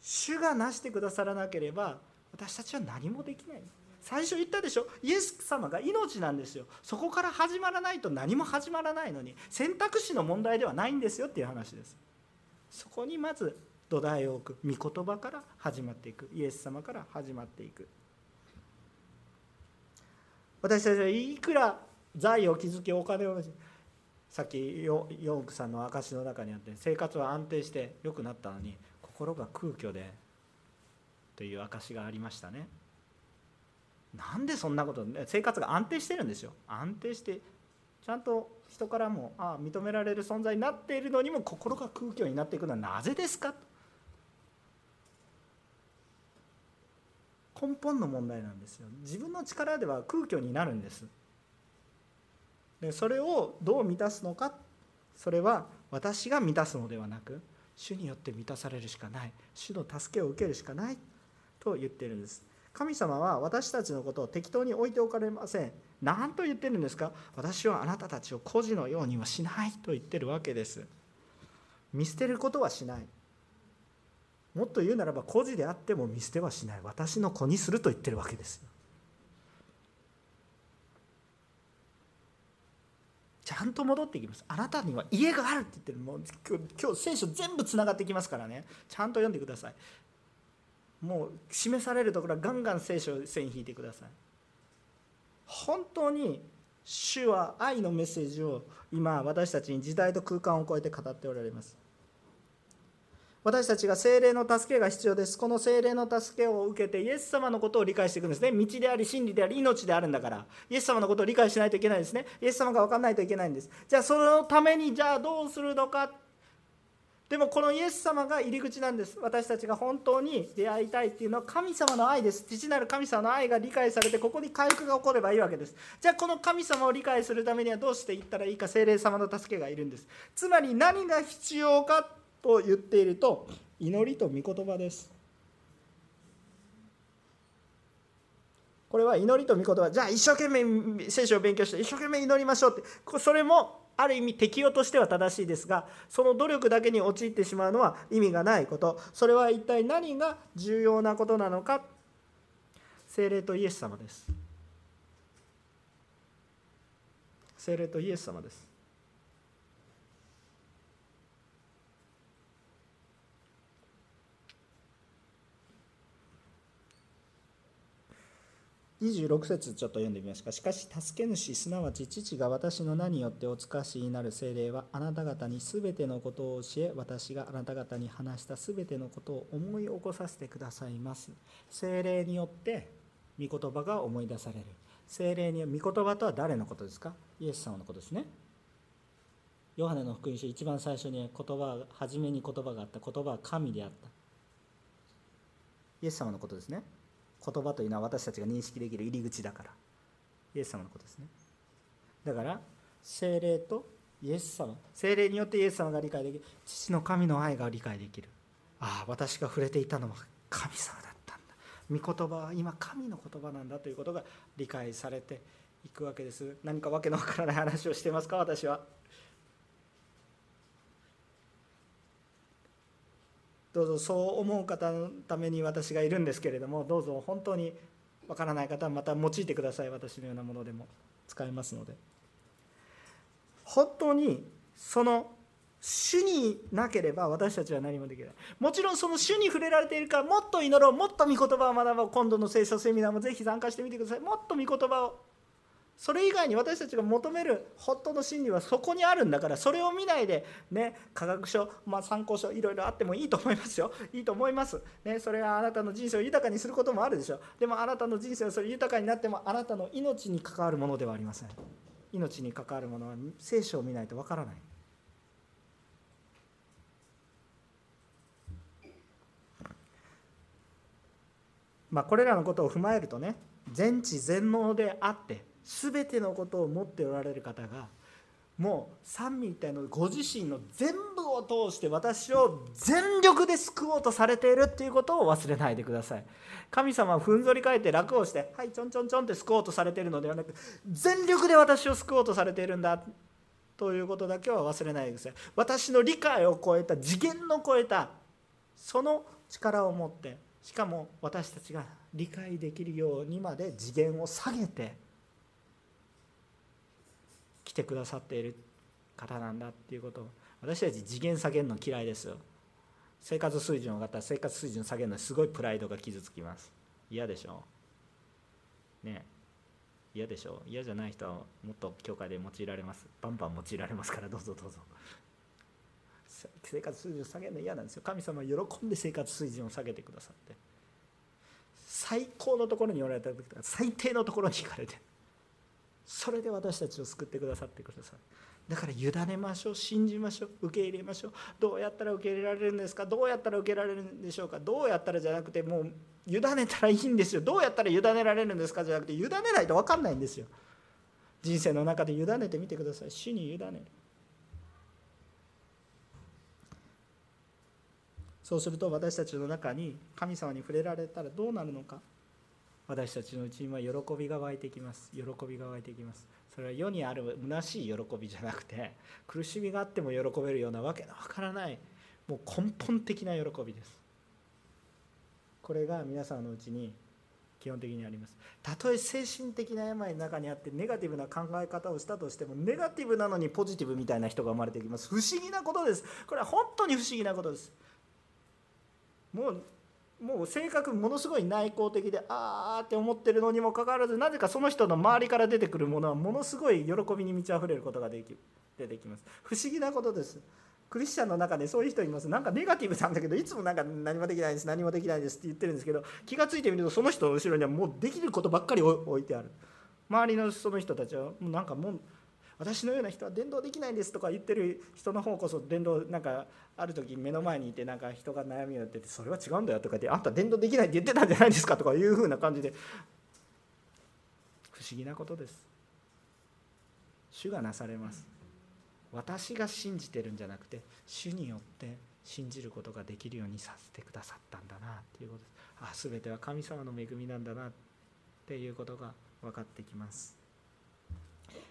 主がなしてくださらなければ私たちは何もできない。最初言ったでしょ？イエス様が命なんですよ。そこから始まらないと何も始まらないのに選択肢の問題ではないんですよっていう話です。そこにまず土台を置く。御言葉から始まっていく。イエス様から始まっていく。私たちはいくら財を築きお金をさっきヨークさんの証の中にあって生活は安定して良くなったのに心が空虚でという証がありましたね。なんでそんなこと生活が安定してるんですよ安定してちゃんと人からもああ認められる存在になっているのにも心が空虚になっていくのはなぜですか根本の問題なんですよ。自分の力では空虚になるんです。でそれをどう満たすのか。それは私が満たすのではなく主によって満たされるしかない。主の助けを受けるしかない。と言ってるんです。神様は私たちのことを適当に置いておかれません。何と言ってるんですか？私はあなたたちを孤児のようにはしない。と言ってるわけです。見捨てることはしない。もっと言うならば孤児であっても見捨てはしない。私の子にすると言ってるわけですよ。ちゃんと戻ってきます。あなたには家があるって言ってる。もう今日聖書全部つながってきますからね。ちゃんと読んでください。もう示されるところはガンガン聖書線引いてください。本当に主は愛のメッセージを今私たちに時代と空間を超えて語っておられます。私たちが精霊の助けが必要です。この精霊の助けを受けてイエス様のことを理解していくんですね。道であり真理であり命であるんだから。イエス様のことを理解しないといけないですね。イエス様が分かんないといけないんです。じゃあそのためにじゃあどうするのか。でもこのイエス様が入り口なんです。私たちが本当に出会いたいっていうのは神様の愛です。父なる神様の愛が理解されてここに回復が起こればいいわけです。じゃあこの神様を理解するためにはどうしていったらいいか。精霊様の助けがいるんです。つまり何が必要か。と言っていると祈りと御言葉です。これは祈りと御言葉。じゃあ一生懸命聖書を勉強して一生懸命祈りましょうって。それもある意味適用としては正しいですがその努力だけに陥ってしまうのは意味がないこと。それは一体何が重要なことなのか。精霊とイエス様です。精霊とイエス様です。26節ちょっと読んでみますか。しかし、助け主、すなわち父が私の名によってお使わしになる精霊は、あなた方にすべてのことを教え、私があなた方に話したすべてのことを思い起こさせてくださいます。精霊によって、御言葉が思い出される。精霊に御言葉とは誰のことですか？イエス様のことですね。ヨハネの福音書、一番最初に言葉、初めに言葉があった。言葉は神であった。イエス様のことですね。言葉というのは私たちが認識できる入り口だから。イエス様のことですね。だから精霊とイエス様。精霊によってイエス様が理解できる。父の神の愛が理解できる。ああ私が触れていたのは神様だったんだ。御言葉は今神の言葉なんだ。ということが理解されていくわけです。何かわけのわからない話をしてますか？私は。どうぞそう思う方のために私がいるんですけれどもどうぞ本当にわからない方はまた用いてください。私のようなものでも使えますので。本当にその主になければ私たちは何もできない。もちろんその主に触れられているからもっと祈ろうもっと御言葉を学ぼう。今度の聖書セミナーもぜひ参加してみてください。もっと御言葉をそれ以外に私たちが求める本当の真理はそこにあるんだからそれを見ないでね科学書、まあ、参考書いろいろあってもいいと思いますよ。いいと思います、ね、それはあなたの人生を豊かにすることもあるでしょう。でもあなたの人生はそれ豊かになってもあなたの命に関わるものではありません。命に関わるものは聖書を見ないとわからない。まあこれらのことを踏まえるとね全知全能であって全てのことを持っておられる方がもう三位一体のご自身の全部を通して私を全力で救おうとされているっていうことを忘れないでください。神様はふんぞり返って楽をしてはいちょんちょんちょんって救おうとされているのではなく全力で私を救おうとされているんだということだけは忘れないでください。私の理解を超えた次元の超えたその力を持ってしかも私たちが理解できるようにまで次元を下げて来てくださっている方なんだっていうことを私たち次元下げるの嫌いですよ。生活水準を上がったら生活水準下げるのすごいプライドが傷つきます。嫌でしょ？ね嫌でしょ？嫌じゃない人はもっと教会で用いられます。バンバン用いられますからどうぞどうぞ。生活水準下げるの嫌なんですよ。神様は喜んで生活水準を下げてくださって。最高のところにおられた時最低のところに行かれて。それで私たちを救ってくださってください。だから委ねましょう信じましょう受け入れましょう。どうやったら受け入れられるんですか？どうやったら受けられるんでしょうか？どうやったらじゃなくてもう委ねたらいいんですよ。どうやったら委ねられるんですか？じゃなくて委ねないと分かんないんですよ。人生の中で委ねてみてください。死に委ねる。そうすると私たちの中に神様に触れられたらどうなるのか？私たちのうちには喜びが湧いてきます。喜びが湧いてきます。それは世にある虚しい喜びじゃなくて苦しみがあっても喜べるようなわけのわからないもう根本的な喜びです。これが皆さんのうちに基本的にあります。たとえ精神的な病の中にあってネガティブな考え方をしたとしてもネガティブなのにポジティブみたいな人が生まれてきます。不思議なことです。これは本当に不思議なことです。もうもう性格ものすごい内向的でああって思ってるのにもかかわらずなぜかその人の周りから出てくるものはものすごい喜びに満ち溢れることができ出てきます。不思議なことです。クリスチャンの中でそういう人います。なんかネガティブなんだけどいつもなんか何もできないです何もできないですって言ってるんですけど気が付いてみるとその人の後ろにはもうできることばっかり置いてある。周りのその人たちはもうなんかもう私のような人は伝道できないんですとか言ってる人の方こそ伝道なんかある時目の前にいてなんか人が悩みを言っててそれは違うんだよとかってあんた伝道できないって言ってたんじゃないですかとかいうふうな感じで。不思議なことです。主がなされます。私が信じてるんじゃなくて主によって信じることができるようにさせてくださったんだなっていうことです。あ全ては神様の恵みなんだなっていうことが分かってきます。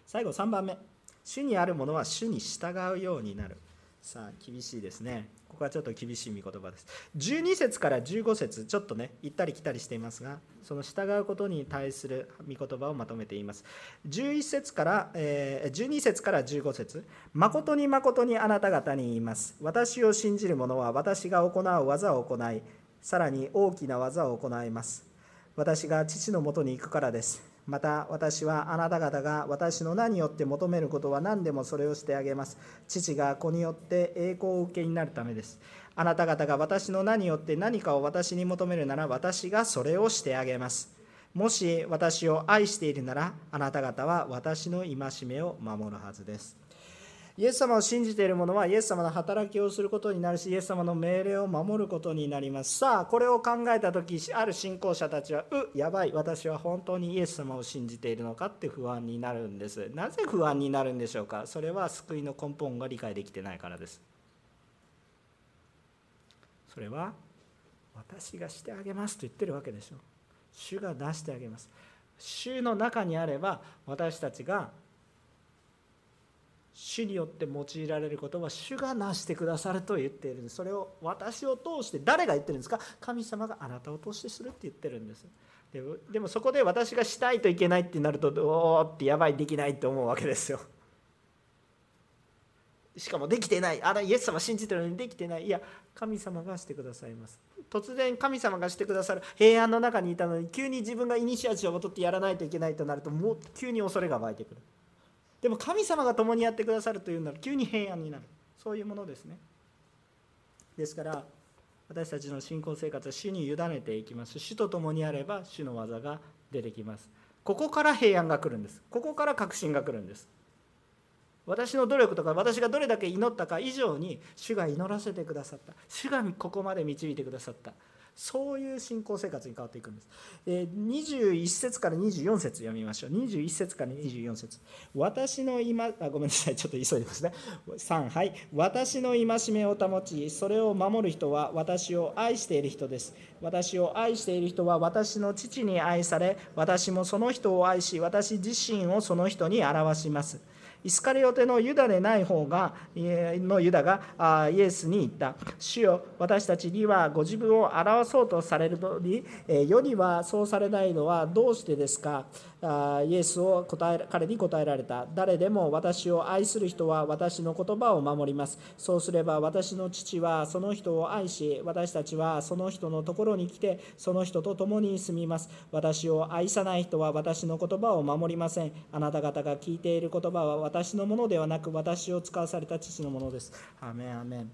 最後3番目。主にあるものは主に従うようになる。さあ厳しいですね。ここはちょっと厳しい御言葉です。12節から15節ちょっとね行ったり来たりしていますがその従うことに対する御言葉をまとめています。11節から、えー、12節から15節。誠に誠にあなた方に言います。私を信じる者は私が行う技を行いさらに大きな技を行います。私が父のもとに行くからです。また私はあなた方が私の名によって求めることは何でもそれをしてあげます。父が子によって栄光を受けになるためです。あなた方が私の名によって何かを私に求めるなら私がそれをしてあげます。もし私を愛しているならあなた方は私の戒めを守るはずです。イエス様を信じている者はイエス様の働きをすることになるしイエス様の命令を守ることになります。さあこれを考えた時ある信仰者たちはうやばい私は本当にイエス様を信じているのかって不安になるんです。なぜ不安になるんでしょうか？それは救いの根本が理解できてないからです。それは私がしてあげますと言ってるわけでしょ。主が出してあげます。主の中にあれば私たちが主によって用いられることは主がなしてくださると言っているんです。それを私を通して誰が言ってるんですか？神様があなたを通してするって言ってるんです。ででもそこで私がしたいといけないってなるとおおってやばいできないって思うわけですよ。しかもできてない。あらイエス様信じてるのにできてない。いや神様がしてくださいます。突然神様がしてくださる。平安の中にいたのに急に自分がイニシアチブを取ってやらないといけないとなるともう急に恐れが湧いてくる。でも神様が共にやってくださるというなら急に平安になる。そういうものですね。ですから私たちの信仰生活は主に委ねていきます。主と共にあれば主の技が出てきます。ここから平安が来るんです。ここから確信が来るんです。私の努力とか私がどれだけ祈ったか以上に主が祈らせてくださった。主がここまで導いてくださった。そういう信仰生活に変わっていくんです。え21節から24節読みましょう。21節から24節私の今あ、ごめんなさい、ちょっと急いでますね。3、はい。私の戒めを保ち、それを守る人は私を愛している人です。私を愛している人は私の父に愛され、私もその人を愛し、私自身をその人に表します。イスカリオテのユダでない方がのユダがイエスに言った「主よ私たちにはご自分を表そうとされるのに世にはそうされないのはどうしてですか?」イエスを答え彼に答えられた。誰でも私を愛する人は私の言葉を守ります。そうすれば私の父はその人を愛し私たちはその人のところに来てその人と共に住みます。私を愛さない人は私の言葉を守りません。あなた方が聞いている言葉は私のものではなく私を使わされた父のものです。アメンアメン。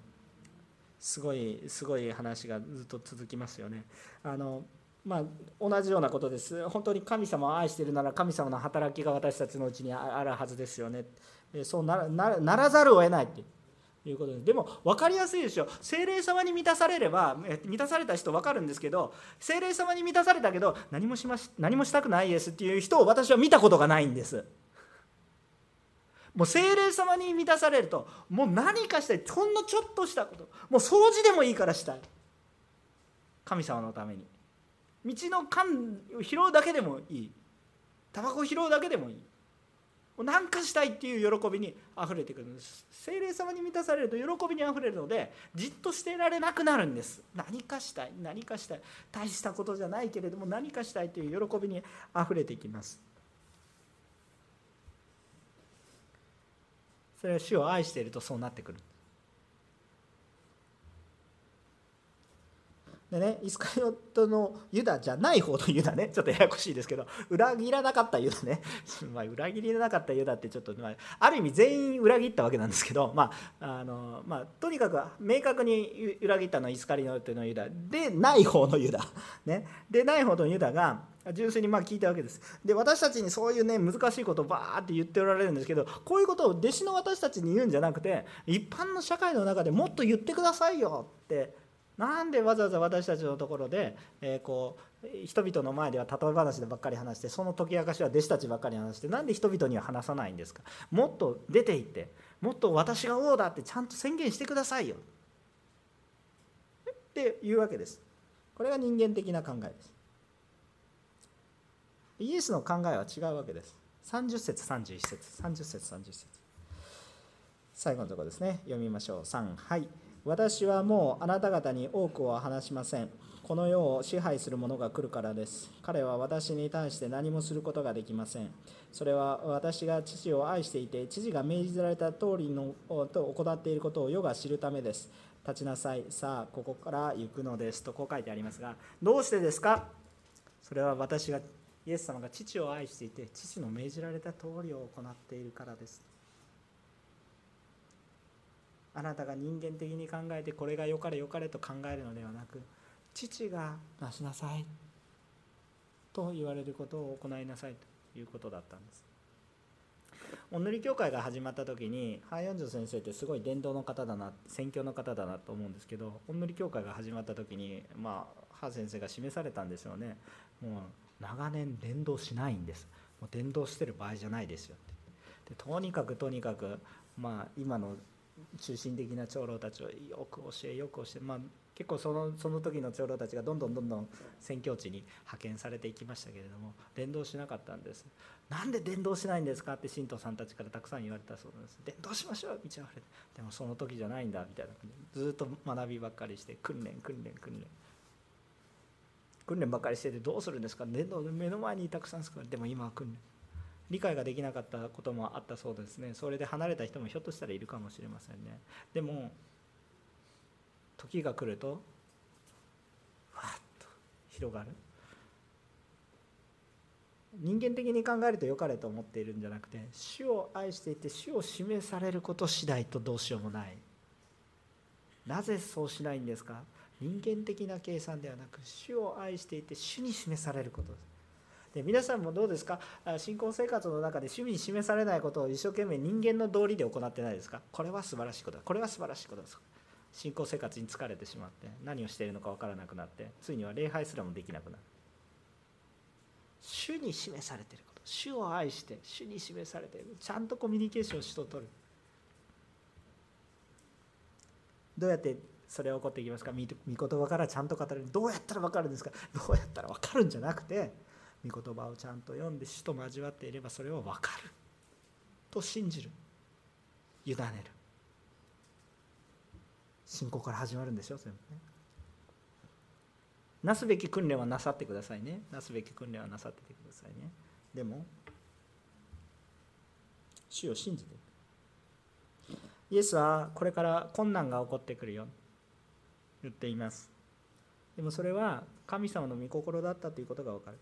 すごいすごい話がずっと続きますよね。あのまあ、同じようなことです。本当に神様を愛しているなら神様の働きが私たちのうちにあるはずですよね。そうならざるを得ないっていうことです。でも分かりやすいでしょ。精霊様に満たされれば満たされた人分かるんですけど精霊様に満たされたけど何もしまし何もしたくないですっていう人を私は見たことがないんです。もう精霊様に満たされるともう何かしたいほんのちょっとしたこともう掃除でもいいからしたい神様のために道の缶を拾うだけでもいい。タバコ拾うだけでもいい。何かしたいっていう喜びにあふれてくるんです精霊様に満たされると喜びにあふれるのでじっとしていられなくなるんです。何かしたい何かしたい。大したことじゃないけれども何かしたいという喜びにあふれていきます。それは主を愛しているとそうなってくる。でねイスカリオットのユダじゃない方のユダね。<laughs> ちょっとややこしいですけど。裏切らなかったユダね。<laughs> まあ裏切りなかったユダってちょっと、まあ、ある意味全員裏切ったわけなんですけど、まああのまあ、とにかく明確に裏切ったのはイスカリオットのユダ。でない方のユダ、<laughs> ね、でない方のユダが純粋にまあ聞いたわけです。で私たちにそういうね難しいことをバーって言っておられるんですけどこういうことを弟子の私たちに言うんじゃなくて一般の社会の中でもっと言ってくださいよってなんでわざわざ私たちのところで、えー、こう人々の前では例え話でばっかり話してその解き明かしは弟子たちばっかり話してなんで人々には話さないんですか？もっと出ていってもっと私が王だってちゃんと宣言してくださいよ。っていうわけです。これが人間的な考えです。イエスの考えは違うわけです。30節31節。30節30節。最後のところですね。読みましょう。3はい。私はもうあなた方に多くは話しません。この世を支配する者が来るからです。彼は私に対して何もすることができません。それは私が父を愛していて、父が命じられた通りのと行っていることを世が知るためです。立ちなさい。さあ、ここから行くのです。とこう書いてありますが、どうしてですか？それは私が、イエス様が父を愛していて、父の命じられた通りを行っているからです。あなたが人間的に考えてこれが良かれ良かれと考えるのではなく父がなしなさいと言われることを行いなさいということだったんです。お塗り教会が始まった時にハーヨンジョ先生ってすごい伝道の方だな宣教の方だなと思うんですけどお塗り教会が始まった時にまあハ先生が示されたんですよね。もう長年伝道しないんです。もう伝道してる場合じゃないですよって。でとにかくとにかくまあ今の中心的な長老たちをよく教えよく教え、まあ、結構そのその時の長老たちがどんどんどんどん宣教地に派遣されていきましたけれども伝道しなかったんです。なんで伝道しないんですかって信徒さんたちからたくさん言われたそうです。伝道しましょう道あふれて。でもその時じゃないんだみたいなずっと学びばっかりして訓練訓練訓練。訓練ばっかりしててどうするんですか？伝道目の前にたくさんすからでも今は訓練。理解ができなかったこともあったそうですね。それで離れた人もひょっとしたらいるかもしれませんね。でも時が来るとわっと広がる。人間的に考えると良かれと思っているんじゃなくて主を愛していて主を示されること次第とどうしようもない。なぜそうしないんですか？人間的な計算ではなく主を愛していて主に示されること。ですで皆さんもどうですか？信仰生活の中で趣味に示されないことを一生懸命人間の道理で行ってないですか？これは素晴らしいことだ。これは素晴らしいことです信仰生活に疲れてしまって何をしているのか分からなくなってついには礼拝すらもできなくなる。主に示されていること。主を愛して主に示されている。ちゃんとコミュニケーションを主と取る。どうやってそれは起こっていきますか？御言葉からちゃんと語る。どうやったら分かるんですか？どうやったら分かるんじゃなくて御言葉をちゃんと読んで主と交わっていればそれは分かる。と信じる。委ねる。信仰から始まるんでしょ全部ね。なすべき訓練はなさってくださいね。なすべき訓練はなさっててくださいね。でも主を信じてイエスはこれから困難が起こってくるよ。言っています。でもそれは神様の御心だったということが分かる。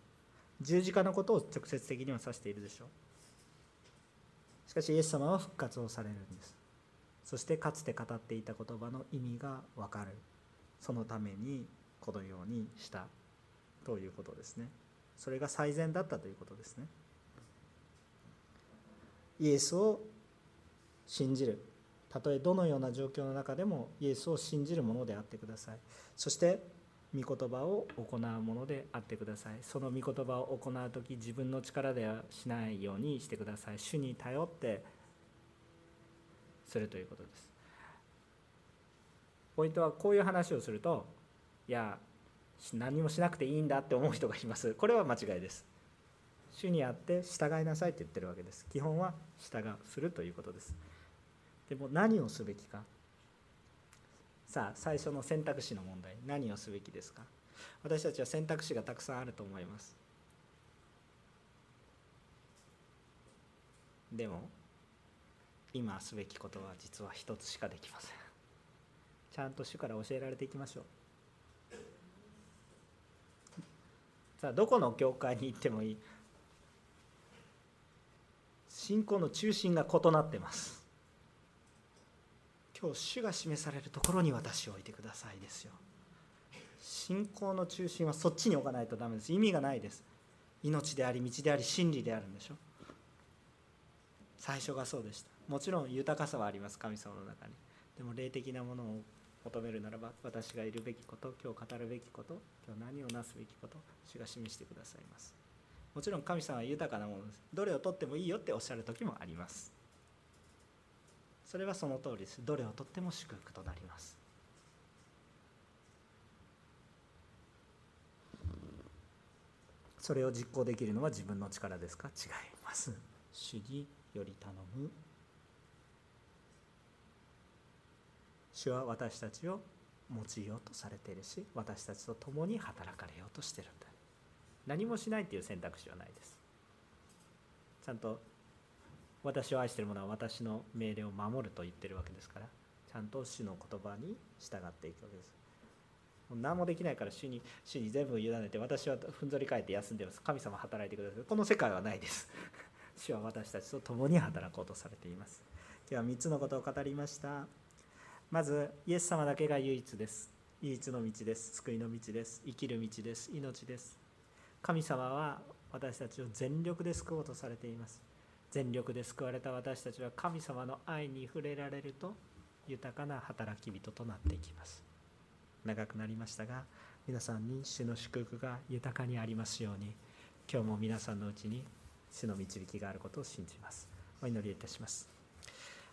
十字架のことを直接的には指しているでしょう。しかしイエス様は復活をされるんです。そしてかつて語っていた言葉の意味が分かる。そのためにこのようにしたということですね。それが最善だったということですね。イエスを信じる。たとえどのような状況の中でもイエスを信じるものであってください。そして御言葉を行うものであってください。その御言葉を行う時自分の力ではしないようにしてください。主に頼ってするということです。ポイントはこういう話をするといや何もしなくていいんだって思う人がいます。これは間違いです。主にあって従いなさいと言ってるわけです。基本は従うするということです。でも何をすべきか。さあ最初の選択肢の問題何をすべきですか？私たちは選択肢がたくさんあると思います。でも今すべきことは実は一つしかできません。ちゃんと主から教えられていきましょう。さあどこの教会に行ってもいい。信仰の中心が異なってます。今日主が示されるところに私を置いてくださいですよ。信仰の中心はそっちに置かないとダメです。意味がないです。命であり道であり真理であるんでしょ。最初がそうでした。もちろん豊かさはあります。神様の中に。でも霊的なものを求めるならば私がいるべきこと今日語るべきこと今日何をなすべきこと主が示してくださいます。もちろん神様は豊かなものです。どれをとってもいいよっておっしゃる時もあります。それはその通りです。どれをとっても祝福となります。それを実行できるのは自分の力ですか？違います。主により頼む。主は私たちを用いようとされているし私たちと共に働かれようとしてるんだ。何もしないっていう選択肢はないです。ちゃんと私を愛している者は私の命令を守ると言ってるわけですからちゃんと主の言葉に従っていくわけです。何もできないから主に主に全部委ねて私はふんぞり返って休んでいます。神様働いてください。この世界はないです。主は私たちと共に働こうとされています。今日は3つのことを語りました。まずイエス様だけが唯一です。唯一の道です。救いの道です。生きる道です。命です。神様は私たちを全力で救おうとされています。全力で救われた私たちは神様の愛に触れられると豊かな働き人となっていきます。長くなりましたが皆さんに主の祝福が豊かにありますように今日も皆さんのうちに主の導きがあることを信じます。お祈りいたします。